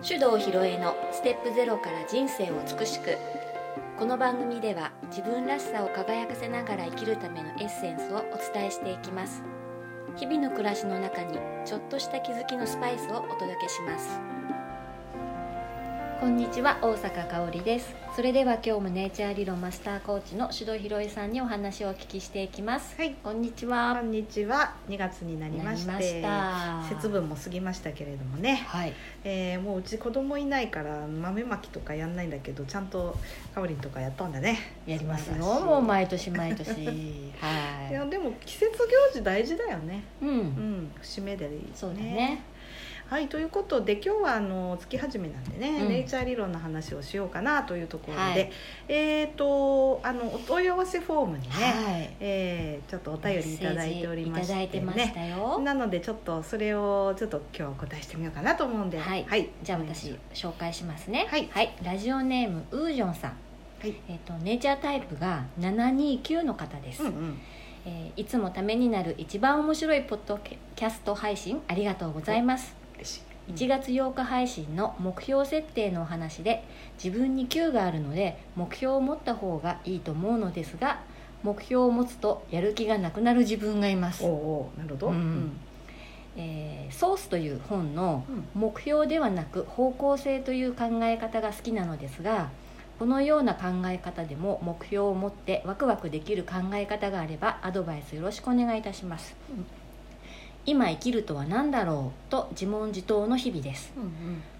手動ひろえのステップゼロから人生を美しくこの番組では自分らしさを輝かせながら生きるためのエッセンスをお伝えしていきます。日々の暮らしの中にちょっとした気づきのスパイスをお届けします。こんにちは大阪香織です。それでは今日もネイチャー理論マスターコーチの手動ひろえさんにお話をお聞きしていきます。はい。こんにちこはんにちは。2月になりまして節分も過ぎましたけれどもね、はい。えーもううち子供いないから豆まきとかやんないんだけどちゃんとかおりんとかやったんだね。やりますよ。もう毎年毎年。い。やはでも季節行事大事だよね。いうん。うん。節目でいいそうだねはいということで今日はあの月始めなんでね、うん。ネイチャー理論の話をしようかなというところで、はい。えっ、とあのお問い合わせフォームにね、はい。えーちょっとお便りいただいておりまして、ね、メッセージいただいてましたよ。なのでちょっとそれをちょっと今日お答えしてみようかなと思うんで。はい。はい、じゃあ私紹介しますね。はい。ラジオネームウージョンさん、はい。えっとネイチャータイプが729の方です、うんうん。えーいつもためになる一番面白いポッドキャスト配信ありがとうございます嬉しい。1月8日配信の目標設定のお話で自分に Q があるので目標を持った方がいいと思うのですが目標を持つとやる気がなくなる自分がいます。おうおうなるほど、うん。えーソースという本のうん。目標ではなく方向性という考え方が好きなのですがこのような考え方でも目標を持ってワクワクできる考え方があればアドバイスよろしくお願いいたします、うん今生きるとは何だろうと自問自答の日々です。うんうん。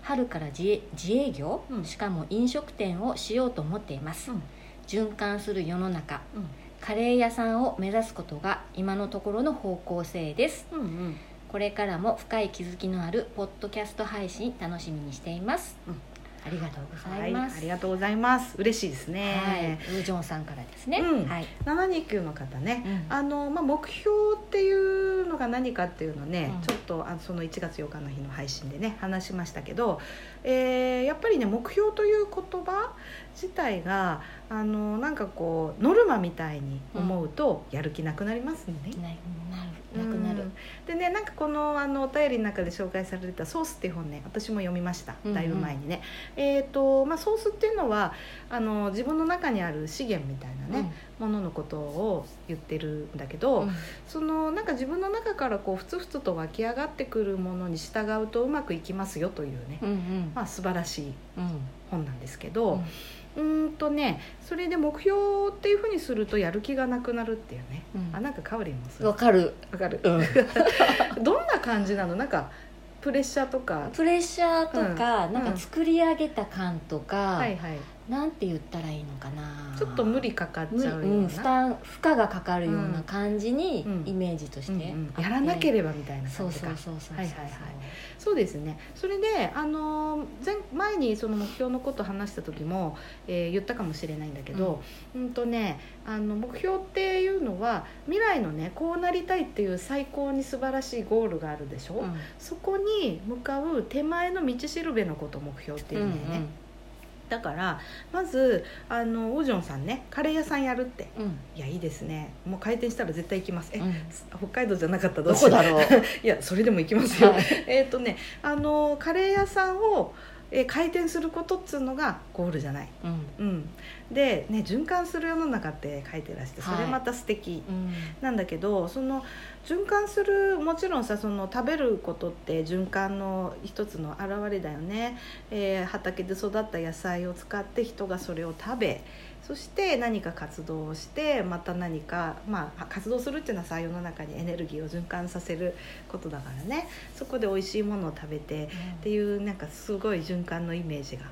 春から自営業、うん。しかも飲食店をしようと思っています、うん。循環する世の中うん。カレー屋さんを目指すことが今のところの方向性です。うんうん。これからも深い気づきのあるポッドキャスト配信楽しみにしています、うんありがとうござはいいます、ありがとうございます。嬉しいですはいね、ウージョンさんからですね、うん。はい、729の方ね、うん。あのまあ、目標っていうのが何かっていうのね、うん。ちょっとあその1月8日の日の配信でね話しましたけど、えーやっぱりね目標という言葉自体があのなんかこうノルマみたいに思うとやる気なくなりますね。ななるなくなる。うん。でねなんかこのあのお便りの中で紹介されてた「ソース」っていう本ね私も読みました。うんうん。だいぶ前にね、えっ、とまあソースっていうのはあの自分の中にある資源みたいなね、もののことを言ってるんだけど、うん。そのなんか自分の中からこうふつふつと湧き上がってくるものに従うとうまくいきますよというね、うんうん。まあ素晴らしいうん。本なんですけど、うーんとねそれで目標っていうふうにするとやる気がなくなるっていうね、うん。あなんかかおりんもそうわかる、わかる。うん、どんな感じなの？なんかプレッシャーとか。プレッシャーとか、うん。なんか作り上げた感とか、はいはいなんて言ったらいいのかな。ちょっと無理かかっちゃうような、うん、負担負荷がかかるような感じにうん。イメージとして、うんうん。やらなければみたいな感じか。そうそうそうそうはいはいはい。そうですね。それで、あのー前前にその目標のこと話した時も、えー言ったかもしれないんだけど、うん、とねあの目標っていうのは未来のねこうなりたいっていう最高に素晴らしいゴールがあるでしょ、うん。そこに向かう手前の道しるべのことを目標っていうんだよね、だからまずあのオジョンさんねカレー屋さんやるって。うん。うんいやいいですね。もう開店したら絶対行きます。え、うん。北海道じゃなかったらどどうしよう。こだろう？いやそれでも行きますよ、はい。えっとねあのカレー屋さんを、えー開店することっつうのがゴールじゃない、うん。うん、で、ね、循環する世の中って書いてらしてそれまた素敵、うん。なんだけどその循環するもちろんさその食べることって循環の一つの表れだよね、えー畑で育った野菜を使って人がそれを食べそして何か活動をしてまた何か、まあ、活動するっていうのはさ世の中にエネルギーを循環させることだからね。そこで美味しいものを食べてっていうなんかすごい循環のイメージが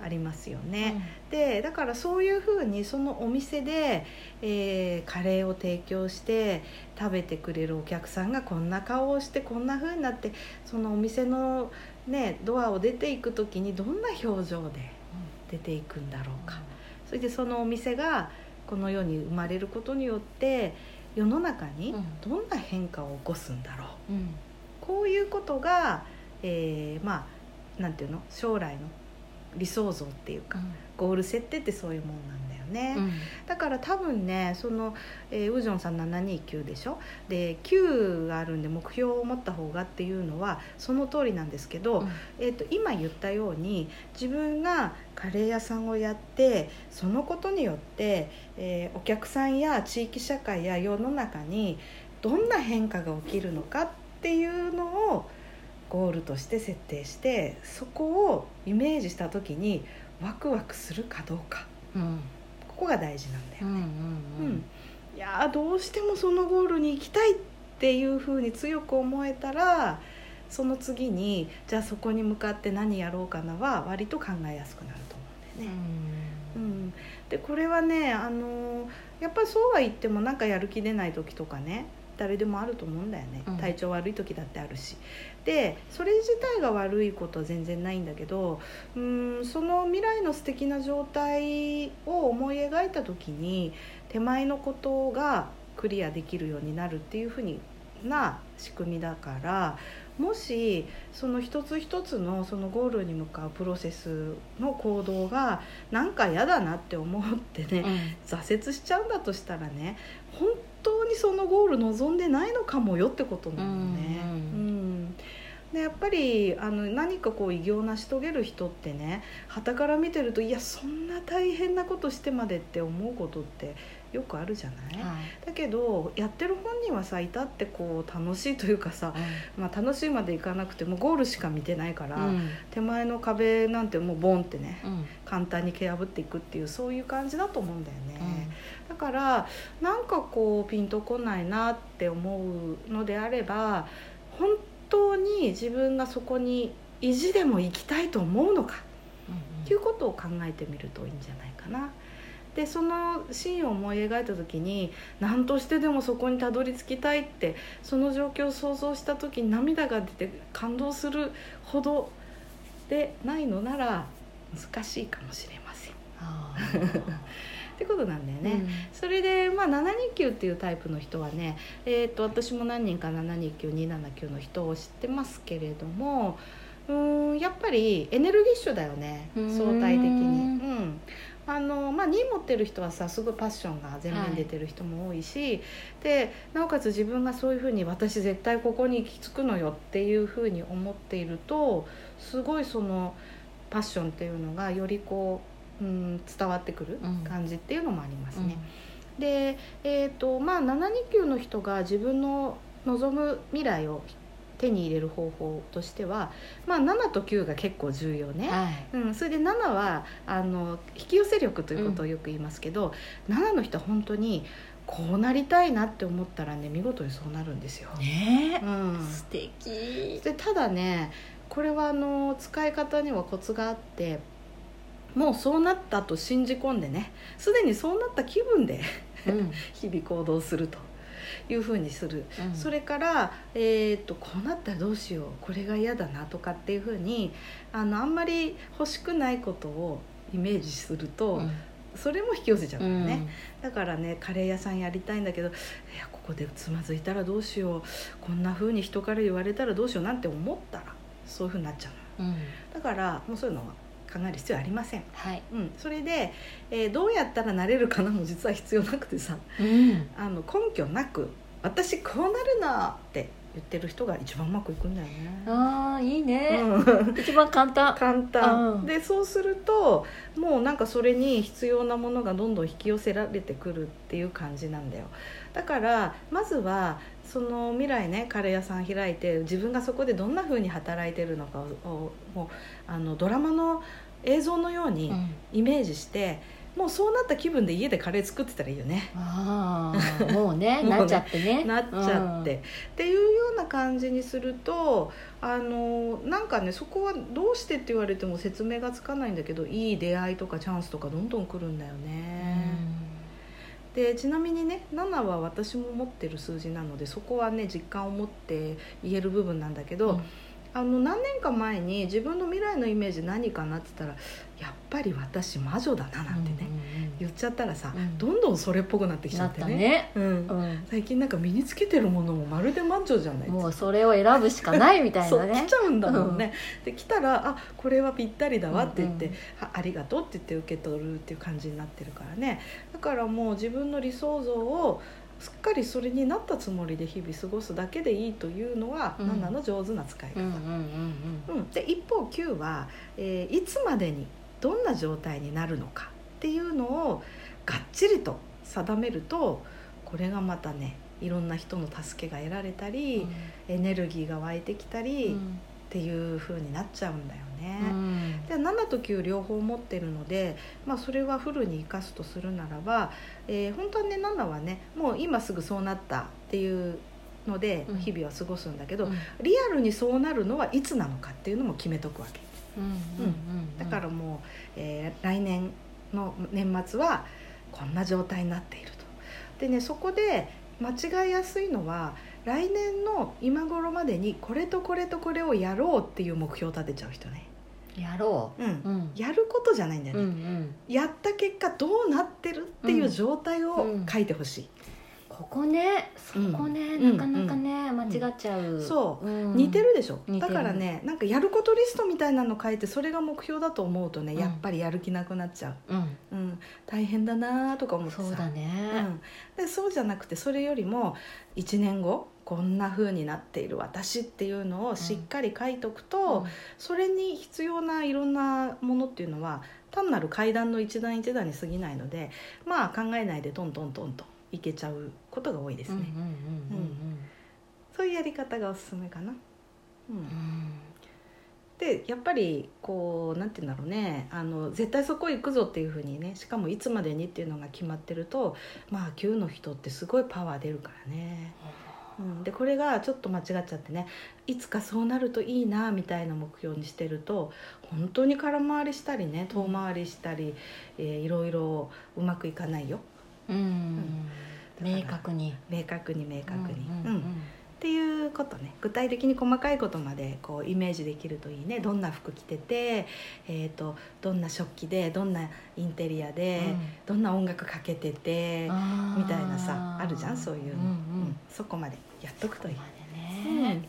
ありますよね。でだからそういうふうにそのお店で、えーカレーを提供して食べてくれるお客さんがこんな顔をしてこんなふうになってそのお店の、ね、ドアを出ていく時にどんな表情で出ていくんだろうかそれでそのお店がこの世に生まれることによって世の中にうん。どんな変化を起こすんだろう。うん。こういうことが、えーまあなんていうの？将来の理想像っていうか、ゴール設定ってそういうもんなんだよね、うん。だから多分ねその、えーウジョンさん729でしょ？で9があるんで目標を持った方がっていうのはその通りなんですけど、えー、と今言ったように自分がカレー屋さんをやってそのことによって、えーお客さんや地域社会や世の中にどんな変化が起きるのかっていうのをゴールとして設定してそこをイメージした時にワクワクするかどうか。うんここが大事なんだようんうんうん、いやーどうしてもそのゴールに行きたいっていうふうに強く思えたらその次にじゃあそこに向かって何やろうかなは割と考えやすくなると思うんだよね。うん、でこれはね、あのーやっぱりそうは言ってもなんかやる気出ない時とかね誰でもあると思うんだよね、うん。体調悪い時だってあるし。でそれ自体が悪いことは全然ないんだけどうんその未来の素敵な状態を思い描いた時に手前のことがクリアできるようになるっていうふうにな仕組みだからもしその一つ一つのそのゴールに向かうプロセスの行動がなんか嫌だなって思ってね、挫折しちゃうんだとしたらね本当にそのゴール望んでないのかもよってことなのね。うんうんでやっぱりあの何かこう偉業を成し遂げる人ってね傍から見てるといやそんな大変なことしてまでって思うことってよくあるじゃない、だけどやってる本人はさいたってこう楽しいというかさ、まあ、楽しいまでいかなくてもゴールしか見てないから、手前の壁なんてもうボンってね簡単に蹴破っていくっていうそういう感じだと思うんだよね、だからなんかこうピンとこないなって思うのであれば本当に自分がそこに意地でも行きたいと思うのかっていうことを考えてみるといいんじゃないかな。でそのシーンを思い描いた時に何としてでもそこにたどり着きたいってその状況を想像した時に涙が出て感動するほどでないのなら難しいかもしれません。ってことなんだよね。それで、まあ、729っていうタイプの人はね、えー、と私も何人か729279の人を知ってますけれどもうーんやっぱりエネルギッシュだよねうん相対的に。うんあのまあ、2持ってる人はさすごいパッションが前面に出てる人も多いし、でなおかつ自分がそういうふうに私絶対ここに行き着くのよっていうふうに思っているとすごいそのパッションっていうのがよりこう、うん、伝わってくるうん。感じっていうのもありますね。で、えーとまあ、729の人が自分の望む未来を手に入れる方法としては、まあ、7と9が結構重要ね。うん、それで7はあの引き寄せ力ということをよく言いますけど、7の人は本当にこうなりたいなって思ったらね見事にそうなるんですよ。ねうん、素敵。でただねこれはあの使い方にはコツがあってもうそうなったと信じ込んでねすでにそうなった気分でうん。日々行動するというふうにする、うん。それから、えー、とこうなったらどうしようこれが嫌だなとかっていうふうにあのあんまり欲しくないことをイメージすると、うん。それも引き寄せちゃうからうん。ね、だからねカレー屋さんやりたいんだけどいやここでつまずいたらどうしようこんな風に人から言われたらどうしようなんて思ったらそういう風になっちゃうの。うん。だからもうそういうのは考える必要ありません、はい。うん、それで、えーどうやったらなれるかなも実は必要なくてさ。うん。あの根拠なく「私こうなるな」って言ってる人が一番うまくいくんだよね。ああいいね。うん。一番簡単。簡単、うん。でそうするともうなんかそれに必要なものがどんどん引き寄せられてくるっていう感じなんだよ。だからまずはその未来ねカレー屋さん開いて自分がそこでどんな風に働いてるのかをもうあのドラマの映像のようにうん。イメージして、もうそうなった気分で家でカレー作ってたらいいよね。ああもうねもうねなっちゃってね。なっちゃって、っていうような感じにするとあのなんかねそこはどうしてって言われても説明がつかないんだけどいい出会いとかチャンスとかどんどん来るんだようん。ね。でちなみにね7は私も持ってる数字なのでそこはね実感を持って言える部分なんだけど、うん。あの何年か前に自分の未来のイメージ何かなって言ったらやっぱり私魔女だななんてね、言っちゃったらさ、うん。どんどんそれっぽくなってきちゃなっってね。たね、うん。うん、最近なんか身につけてるものもまるで満潮じゃない？もうそれを選ぶしかないみたいそうなね来ちゃうんだもんね、で来たら「あこれはぴったりだわ」って言って、うんうん。あありがとう」って言って受け取るっていう感じになってるからね。だからもう自分の理想像をすっかりそれになったつもりで日々過ごすだけでいいというのは、うん。ナナの上手な使い方、で一方 Q は、えーいつまでにどんな状態になるのかっていうのをがっちりと定めるとこれがまたねいろんな人の助けが得られたうん。り、エネルギーが湧いてきたり、っうん。ていう風になっちゃうんだよね。うん。で7と9両方持ってるので、まあ、それはフルに生かすとするならば、えー本当はね7はねもう今すぐそうなったっていうのでうん。日々は過ごすんだけど、うん。リアルにそうなるのはいつなのかっていうのも決めとくわけ。うん。うん。だからもう、えー来年の年末はこんな状態になっていると。でねそこで間違いやすいのは来年の今頃までにこれとこれとこれをやろうっていう目標を立てちゃう人ね。やろう。ん。う、うん。やることじゃないんだようんうね、ん、やった結果どうなってるっていう状態を書いてほしい、ここねそこね、うん。なかなかね、間違っちゃう、そう。うん。似てるでしょ。だからねなんかやることリストみたいなの書いてそれが目標だと思うとね、うん。やっぱりやる気なくなっちゃう、うん。うん、大変だなとか思ってさ。そうだね、うん、でそうじゃなくてそれよりも1年後こんな風になっている私っていうのをしっかり書いとくと、それに必要ないろんなものっていうのは単なる階段の一段一段に過ぎないのでまあ考えないでトントントンといけちゃうことが多いですね、そういうやり方がおすすめかな。うん。うん。うんでやっぱりこうなんて言うんだろうね。あの絶対そこ行くぞっていうふうにねしかもいつまでにっていうのが決まってるとまあ9の人ってすごいパワー出るからね。うん、でこれがちょっと間違っちゃってねいつかそうなるといいなみたいな目標にしてると本当に空回りしたりね遠回りしたり、えーいろいろうまくいかないようん。明確に。明確に明確に。うんうんっていうことね。具体的に細かいことまでこうイメージできるといいね。どんな服着てて、えー、とどんな食器でどんなインテリアで、どんな音楽かけてて、みたいなさあるじゃん？そういうの、うんそこまでやっとくといい。ね、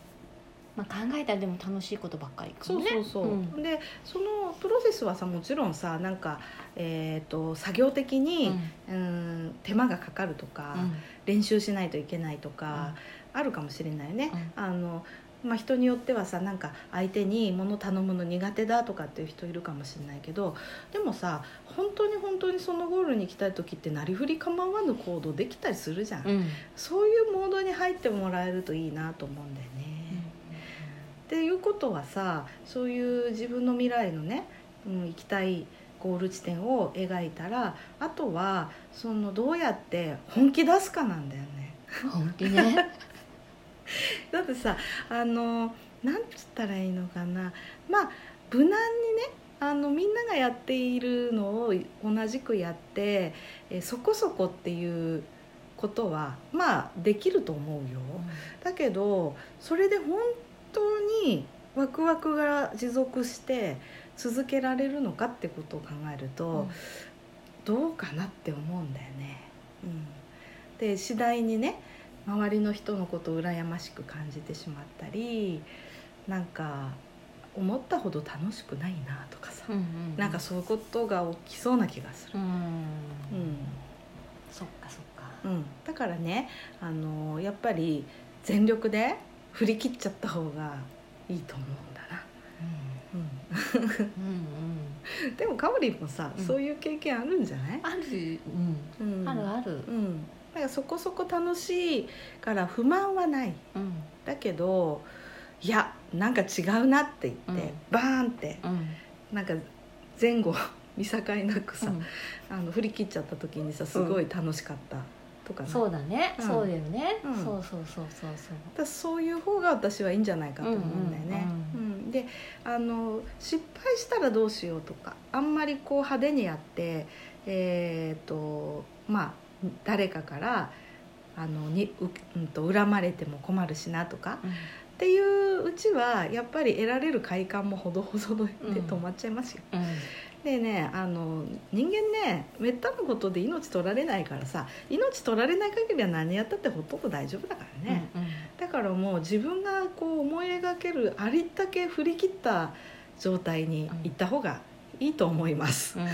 まあ、考えたらでも楽しいことばっかりかそうもね。そうそう、ん。でそのプロセスはさもちろんさなんか、えー、と作業的に、うん、手間がかかるとか、うん。練習しないといけないとか、あるかもしれないね、あのまあ、人によってはさなんか相手に物頼むの苦手だとかっていう人いるかもしれないけどでもさ本当に本当にそのゴールに行きたい時ってなりふり構わぬ行動できたりするじゃん、うん。うん。そういうモードに入ってもらえるといいなと思うんだよね。っていうことはさそういう自分の未来のね、うん、行きたいゴール地点を描いたらあとはそのどうやって本気出すかなんだよね。本気ね だってさあのなんつったらいいのかなまあ無難にねあのみんながやっているのを同じくやってえそこそこっていうことはまあできると思うよ。だけどそれで本当にワクワクが持続して続けられるのかってことを考えると、どうかなって思うんだよね。うん、で次第にね周りの人のことを羨ましく感じてしまったりなんか思ったほど楽しくないなとかさ、うんうんなんかそういうことが起きそうな気がする。うん。うん。そっかそっか。うん、だからねあのやっぱり全力で振り切っちゃった方がいいと思うんだな。うん。うんうん、でもかおりんもさ、うん。そういう経験あるんじゃない、ある。うんうん、あるある。うん、だからそこそこ楽しいから不満はない。うん。だけどいやなんか違うなって言って、うん。バーンってうん。なんか前後 見境なくさ、うん。あの振り切っちゃった時にさすごい楽しかったとかね、そうだね。うん。そうだよね。うん。そうそうそうそうそう。だそういう方が私はいいんじゃないかと思うんだよね。うんうんであの失敗したらどうしようとかあんまりこう派手にやってえっ、とまあ誰かからあのにう、うん、と恨まれても困るしなとかっていううちはやっぱり得られる快感もほどほどでうん。止まっちゃいますよ、うん。でねあの人間ねめったなことで命取られないからさ命取られない限りは何やったってほとんど大丈夫だからね、うんだからもう自分がこう思い描けるありったけ振り切った状態に行った方がいいと思います、うん。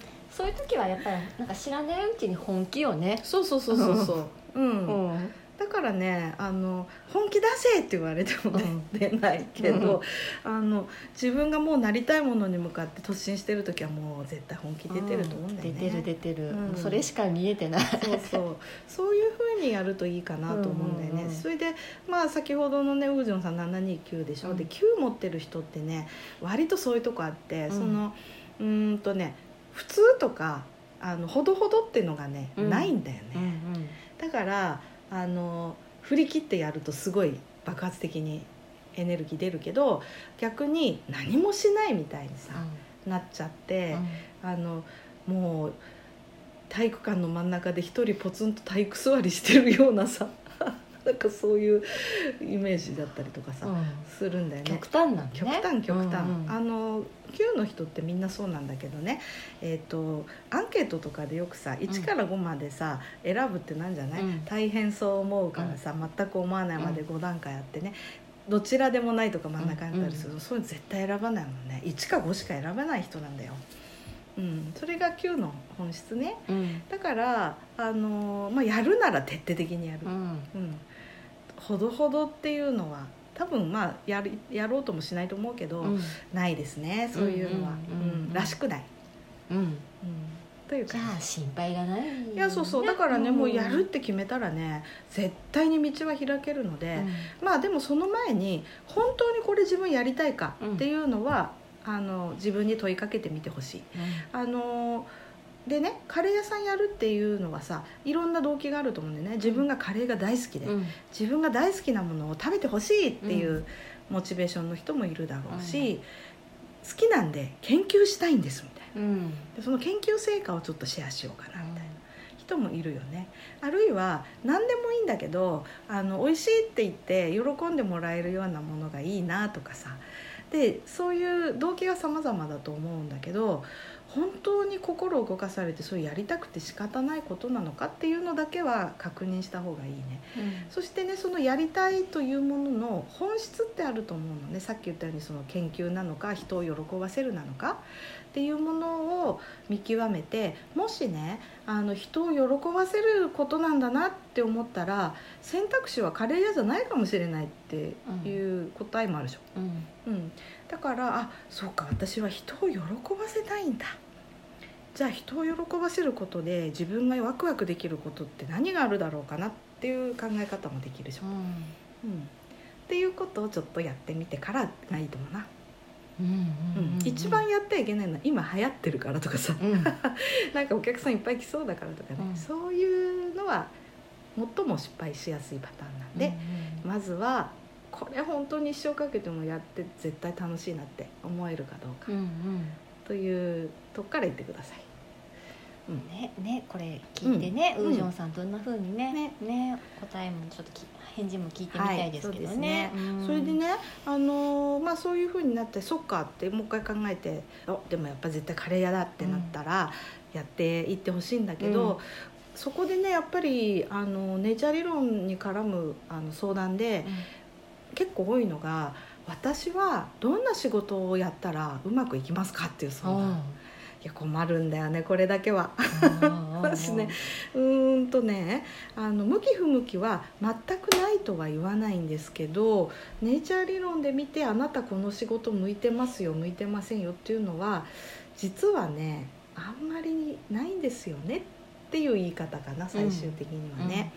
そういう時はやっぱりなんか知らないうちに本気をね、そうそうそうそうそう。うん、うんだからねあの本気出せって言われてもね、う出ないけど、うん。あの自分がもうなりたいものに向かって突進してる時はもう絶対本気出てると思うんだよね、出てる出てる、それしか見えてない。そうそう。そういうふうにやるといいかなと思うんだよね、それでまあ先ほどのねウージョンさん729でしょ、うん。で9持ってる人ってね割とそういうとこあって、うん。そのうーんとね普通とかあのほどほどっていうのがね、うん。ないんだよね、うん。だからあの振り切ってやるとすごい爆発的にエネルギー出るけど逆に何もしないみたいにさ、なっちゃって、あのもう体育館の真ん中で一人ポツンと体育座りしてるようなさ なんかそういうイメージだったりとかさ、うん。うんするんだよね。極。端なんね。極端極端、うんうん。あの Q の人ってみんなそうなんだけどね、えー、とアンケートとかでよくさ1から5までさ、選ぶってなんじゃない、うん。大変そう思うからさ、全く思わないまで5段階あってね、どちらでもないとか真ん中にあったりする。と、そういうの絶対選ばないもんね。1か5しか選ばない人なんだよ。うん、それが Q の本質ね。うん。だから、あのーまあ、やるなら徹底的にやる、うん。うん、ほどほどっていうのは多分まあやるやろうともしないと思うけど、うん。ないですねそういうのは、うんうんうんうん。うん。らしくない、うん。うん、というか。じゃあ心配がない。いやそうそう。だからね、もうやるって決めたらね絶対に道は開けるので、まあでもその前に本当にこれ自分やりたいかっていうのは、あの自分に問いかけてみてほしい。あのでねカレー屋さんやるっていうのはさいろんな動機があると思うんだよね。自分がカレーが大好きで、うん。自分が大好きなものを食べてほしいっていううモチベーションの人もいるだろうし、好きなんで研究したいんですみたいな。うん。でその研究成果をちょっとシェアしようかなみたいな人もいるよね。あるいは何でもいいんだけどあの美味しいって言って喜んでもらえるようなものがいいなとかさ。でそういう動機が様々だと思うんだけど本当に心を動かされてそういうやりたくて仕方ないことなのかっていうのだけは確認した方がいいね。そしてねそのやりたいというものの本質ってあると思うのね。さっき言ったようにその研究なのか人を喜ばせるなのかっていうものを見極めてもしねあの人を喜ばせることなんだなって思ったら選択肢はカレー屋じゃないかもしれないっていう答えもあるでしょ。うん。うん、だからあそうか私は人を喜ばせたいんだ。じゃあ人を喜ばせることで自分がワクワクできることって何があるだろうかなっていう考え方もできるでしょ、うん、っていうことをちょっとやってみてからがいいと思うな、うんうんうん。一番やってはいけないのは今流行ってるからとかさ。うん。なんかお客さんいっぱい来そうだからとかね、うん。そういうのは最も失敗しやすいパターンなんで、まずはこれ本当に一生かけてもやって絶対楽しいなって思えるかどうかうんうん。というとこから言ってください。ねねこれ聞いてね、うん。ウージョンさんどんな風にねね。ね答えもちょっとき返事も聞いてみたいですけどはいそうですね。ね。うん。それでね、あのーまあ、そういうふうになってそっかってもう一回考えてあでもやっぱ絶対カレー屋だってなったらやっていってほしいんだけど、うん。そこでねやっぱりあのネイチャー理論に絡むあの相談で結構多いのが「私はどんな仕事をやったらうまくいきますか?」っていう相談。いや困るんだよねこれだけは。私ねうーんとねあの向き不向きは全くないとは言わないんですけどネイチャー理論で見てあなたこの仕事向いてますよ向いてませんよっていうのは実はねあんまりないんですよねっていう言い方かな最終的にはね。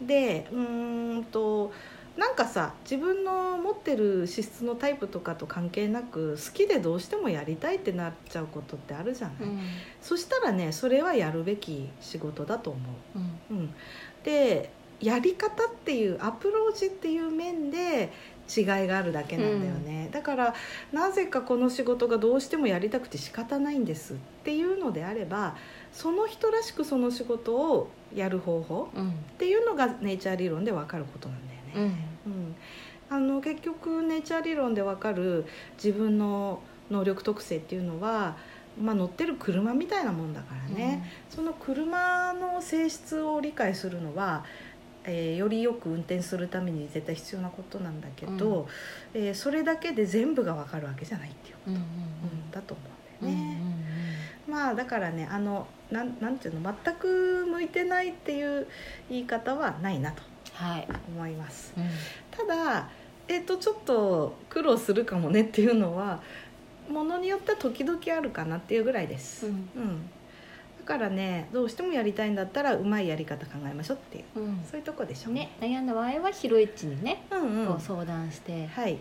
でうーんとなんかさ自分の持ってる資質のタイプとかと関係なく好きでどうしてもやりたいってなっちゃうことってあるじゃない、うん。そしたらねそれはやるべき仕事だと思う。ん。う、うん、でやり方っていうアプローチっていう面で違いがあるだけなんだよね、だからなぜかこの仕事がどうしてもやりたくて仕方ないんですっていうのであればその人らしくその仕事をやる方法うん。っていうのがネイチャー理論で分かることなんだよ。ね。うん。うん、あの結局ネイチャー理論でわかる自分の能力特性っていうのは、まあ、乗ってる車みたいなもんだからね、その車の性質を理解するのは、えーよりよく運転するために絶対必要なことなんだけど、えーそれだけで全部がわかるわけじゃないっていう、うんうんうん。だと思ううんんだよね。まあだからねあのなんなんていうの全く向いてないっていう言い方はないなとはい、思います。うん。ただ、えっとちょっと苦労するかもねっていうのはものによっては時々あるかなっていうぐらいです。うん。うん。だからねどうしてもやりたいんだったらうまいやり方考えましょうっていう。うん。そういうとこでしょ。うね、悩んだ場合はヒロエッチにね、うんうん。相談してはい。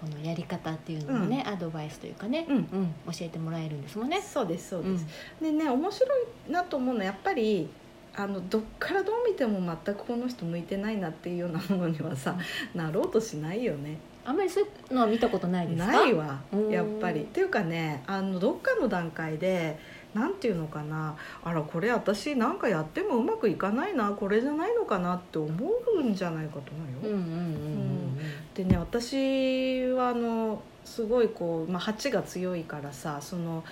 このやり方っていうのをね、アドバイスというかね、うん。教えてもらえるんですもんね。そうですそうです、でね面白いなと思うのはやっぱりあのどっからどう見ても全くこの人向いてないなっていうようなものにはさ、なろうとしないよね。あんまりそういうのは見たことないですか？ないわうん。やっぱり。っていうかねあのどっかの段階でなんていうのかなあらこれ私なんかやってもうまくいかないなこれじゃないのかなって思うんじゃないかと思うよ、でね私はあのすごいこう、まあ、8が強いからさその、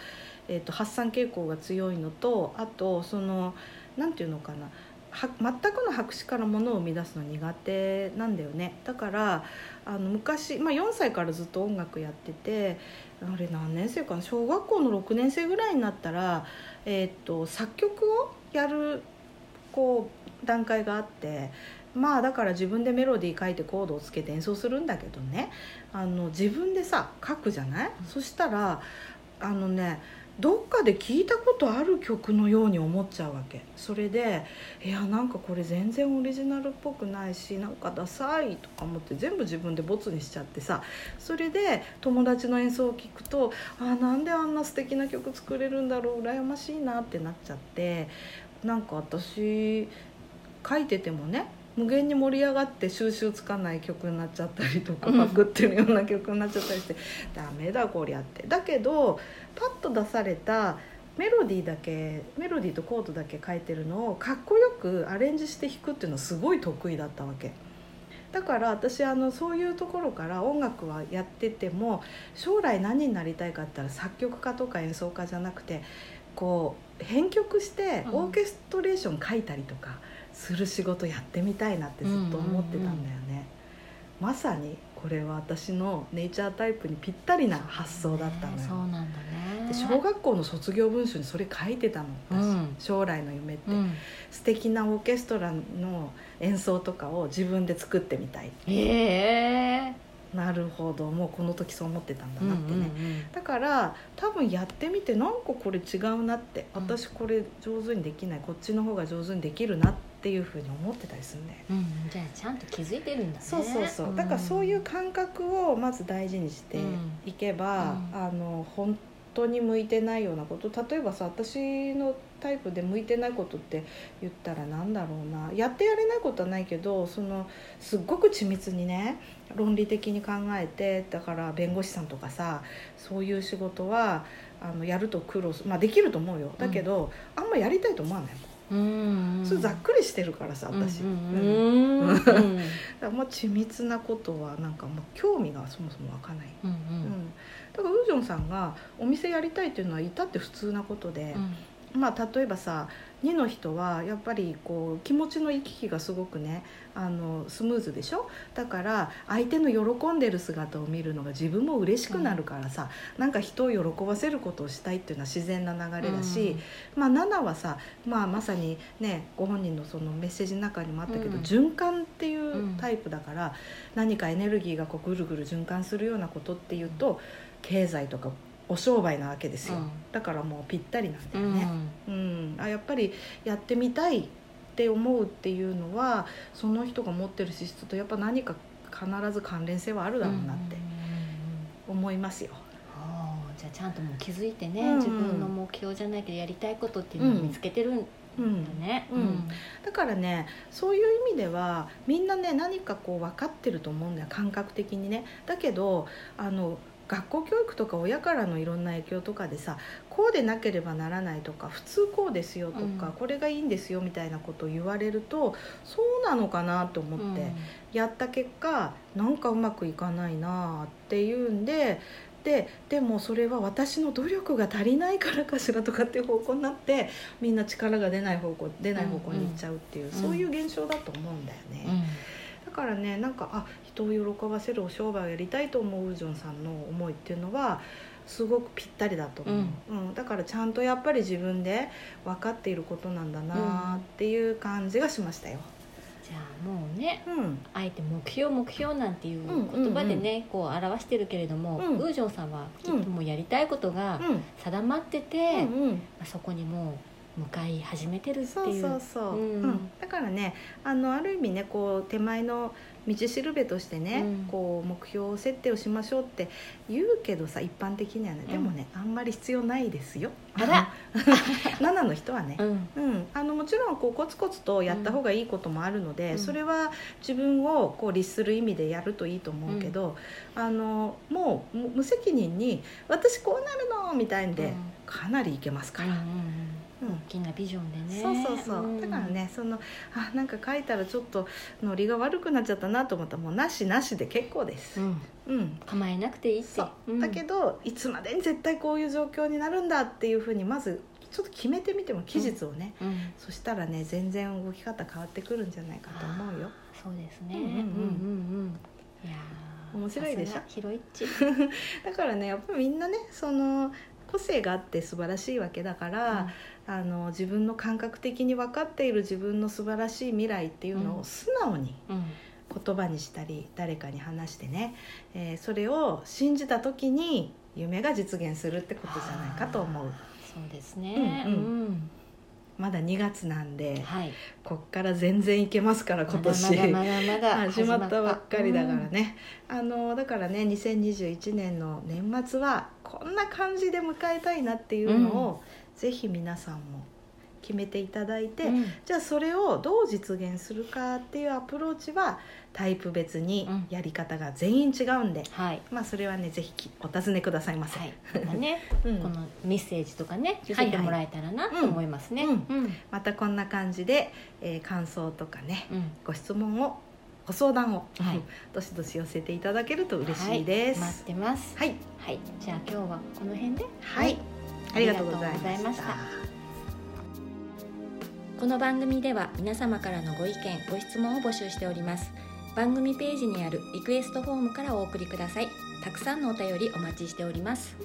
えー、と発散傾向が強いのとあとそのなんていうのかな。は全くの白紙からものを生み出すの苦手なんだよね。だからあの昔、まあ、4歳からずっと音楽やっててあれ何年生かな。小学校の6年生ぐらいになったら、えー、と作曲をやるこう段階があってまあだから自分でメロディー書いてコードをつけて演奏するんだけどね。あの自分でさ書くじゃない、そしたらあのねどっかで聞いたことある曲のように思っちゃうわけ。それでいやなんかこれ全然オリジナルっぽくないしなんかダサいとか思って全部自分でボツにしちゃってさ。それで友達の演奏を聞くとあなんであんな素敵な曲作れるんだろう。羨ましいなってなっちゃって。なんか私書いててもね無限に盛り上がって収集つかない曲になっちゃったりとかうん。パクってるような曲になっちゃったりしてダメだこりゃって。だけどパッと出されたメロディーだけメロディーとコードだけ書いてるのをかっこよくアレンジして弾くっていうのはすごい得意だったわけ。だから私あのそういうところから音楽はやってても将来何になりたいかって言ったら作曲家とか演奏家じゃなくてこう編曲してうん。オーケストレーション書いたりとかする仕事やってみたいなってずっと思ってたんだよね、まさにこれは私のネイチャータイプにぴったりな発想だったのよ、ねそうなんだね。で小学校の卒業文集にそれ書いてたの私、うん。将来の夢って、うん、素敵なオーケストラの演奏とかを自分で作ってみたいへえ。なるほどもうこの時そう思ってたんだなってね、うんうんうん。だから多分やってみてなんかこれ違うなって。うん。私これ上手にできない。こっちの方が上手にできるなっていうふうに思ってたりするんだようん、じゃあちゃんと気づいてるんだね。そうそうそう。だからそういう感覚をまず大事にしていけば、うん。あの本当に向いてないようなこと。例えばさ私のタイプで向いてないことって言ったらなんだろうな。やってやれないことはないけどそのすっごく緻密にね論理的に考えてだから弁護士さんとかさそういう仕事はあのやると苦労すまあできると思うよ。だけど、あんまやりたいと思わないもん。それざっくりしてるからさ私、うんう緻密なことはなんかもう興味がそもそも湧かない、うんうん。だからウージョンさんがお店やりたいっていうのは至って普通なことで。う、ん。まあ例えばさ2の人はやっぱりこう気持ちの行き来がすごくねあのスムーズでしょ？だから相手の喜んでる姿を見るのが自分も嬉しくなるからさ、なんか人を喜ばせることをしたいっていうのは自然な流れだし、まあ、7はさ、まあ、まさにねご本人のそのメッセージの中にもあったけど、うん。循環っていうタイプだから、何かエネルギーがこうぐるぐる循環するようなことっていうと経済とかお商売なわけですよ、うん。だからもうぴったりなんだうんよね。うん。あやっぱりやってみたいって思うっていうのはその人が持ってる資質とやっぱ何か必ず関連性はあるだろうなって思いますよ。ああじゃあちゃんともう気づいてね、うん。うん自分の目標じゃないけどやりたいことっていうのを見つけてるんだうん。ね。うん。だからねそういう意味ではみんなね何かこう分かってると思うんだよ。感覚的にね。だけどあの学校教育とか親からのいろんな影響とかでさこうでなければならないとか普通こうですよとか、うんこれがいいんですよみたいなことを言われるとそうなのかなと思ってやった結果なんかうまくいかないなっていうんで。ででもそれは私の努力が足りないからかしらとかっていう方向になってみんな力が出ない方向出ない方向に行っちゃうっていう、んそういう現象だと思うんだよね。うんだからねなんかあ人を喜ばせるお商売をやりたいと思うウジョンさんの思いっていうのはすごくぴったりだと思う、うん。だからちゃんとやっぱり自分で分かっていることなんだなっていう感じがしましたよ。じゃあもうねうん、あえて目標目標なんていう言葉でね、こう表してるけれども、うん。ウージョンさんはきっともうやりたいことがうん。定まってて、うんうん。まあそこにもう向かい始めてるってそう。いうそうそう、うん。うん。だからねあのある意味ねこう手前の道しるべとしてね、うん。こう目標設定をしましょうって言うけどさ一般的にはね、でもねあんまり必要ないですよ。あら。7 の人はね、うん。うん、あのもちろんこうコツコツとやった方がいいこともあるので、うん。それは自分をこう律する意味でやるといいと思うけど、あのもう無無責任に「私こうなるの!」みたいんで、うん。かなりいけますから。うんうんうんうん大きなビジョンでね。そうそうそう、ん。だからねそのあなんか書いたらちょっとノリが悪くなっちゃったなと思ったらもうなしなしで結構です。う、ん。うん。構えなくていいって。そう、ん。だけどいつまでに絶対こういう状況になるんだっていうふうにまずちょっと決めてみても期日をね、うん。そしたらね全然動き方変わってくるんじゃないかと思うよ。そうですね。うんうんうん。うんいやー面白いでしょ？広いっち。だからねやっぱりみんなねその個性があって素晴らしいわけだから、あの自分の感覚的に分かっている自分の素晴らしい未来っていうのうん。を素直にうん。言葉にしたり誰かに話してね、えーそれを信じた時に夢が実現するってことじゃないかと思う。そうですね。うんうん。うん。まだ2月なんではい。こっから全然いけますから今年。まだまだまだまだ 始まった。ばっかりだからね、あのだからね2021年の年末はこんな感じで迎えたいなっていうのを、ぜひ皆さんも決めていただいて、うん。じゃあそれをどう実現するかっていうアプローチはタイプ別にうん。やり方が全員違うんで、はい。まあそれはねぜひきお尋ねくださいませ。はい。ね うん。このメッセージとかね寄せてもらえたらなはいと思いますね。うん。うん。またこんな感じで、えー感想とかねうん。ご質問をご相談を、はい。どしどし寄せていただけると嬉しいです。はい。待ってます。はい。はい。じゃあ今日はこの辺で。はい、ありがとうございました。この番組では皆様からのご意見ご質問を募集しております。番組ページにあるリクエストフォームからお送りください。たくさんのお便りお待ちしております。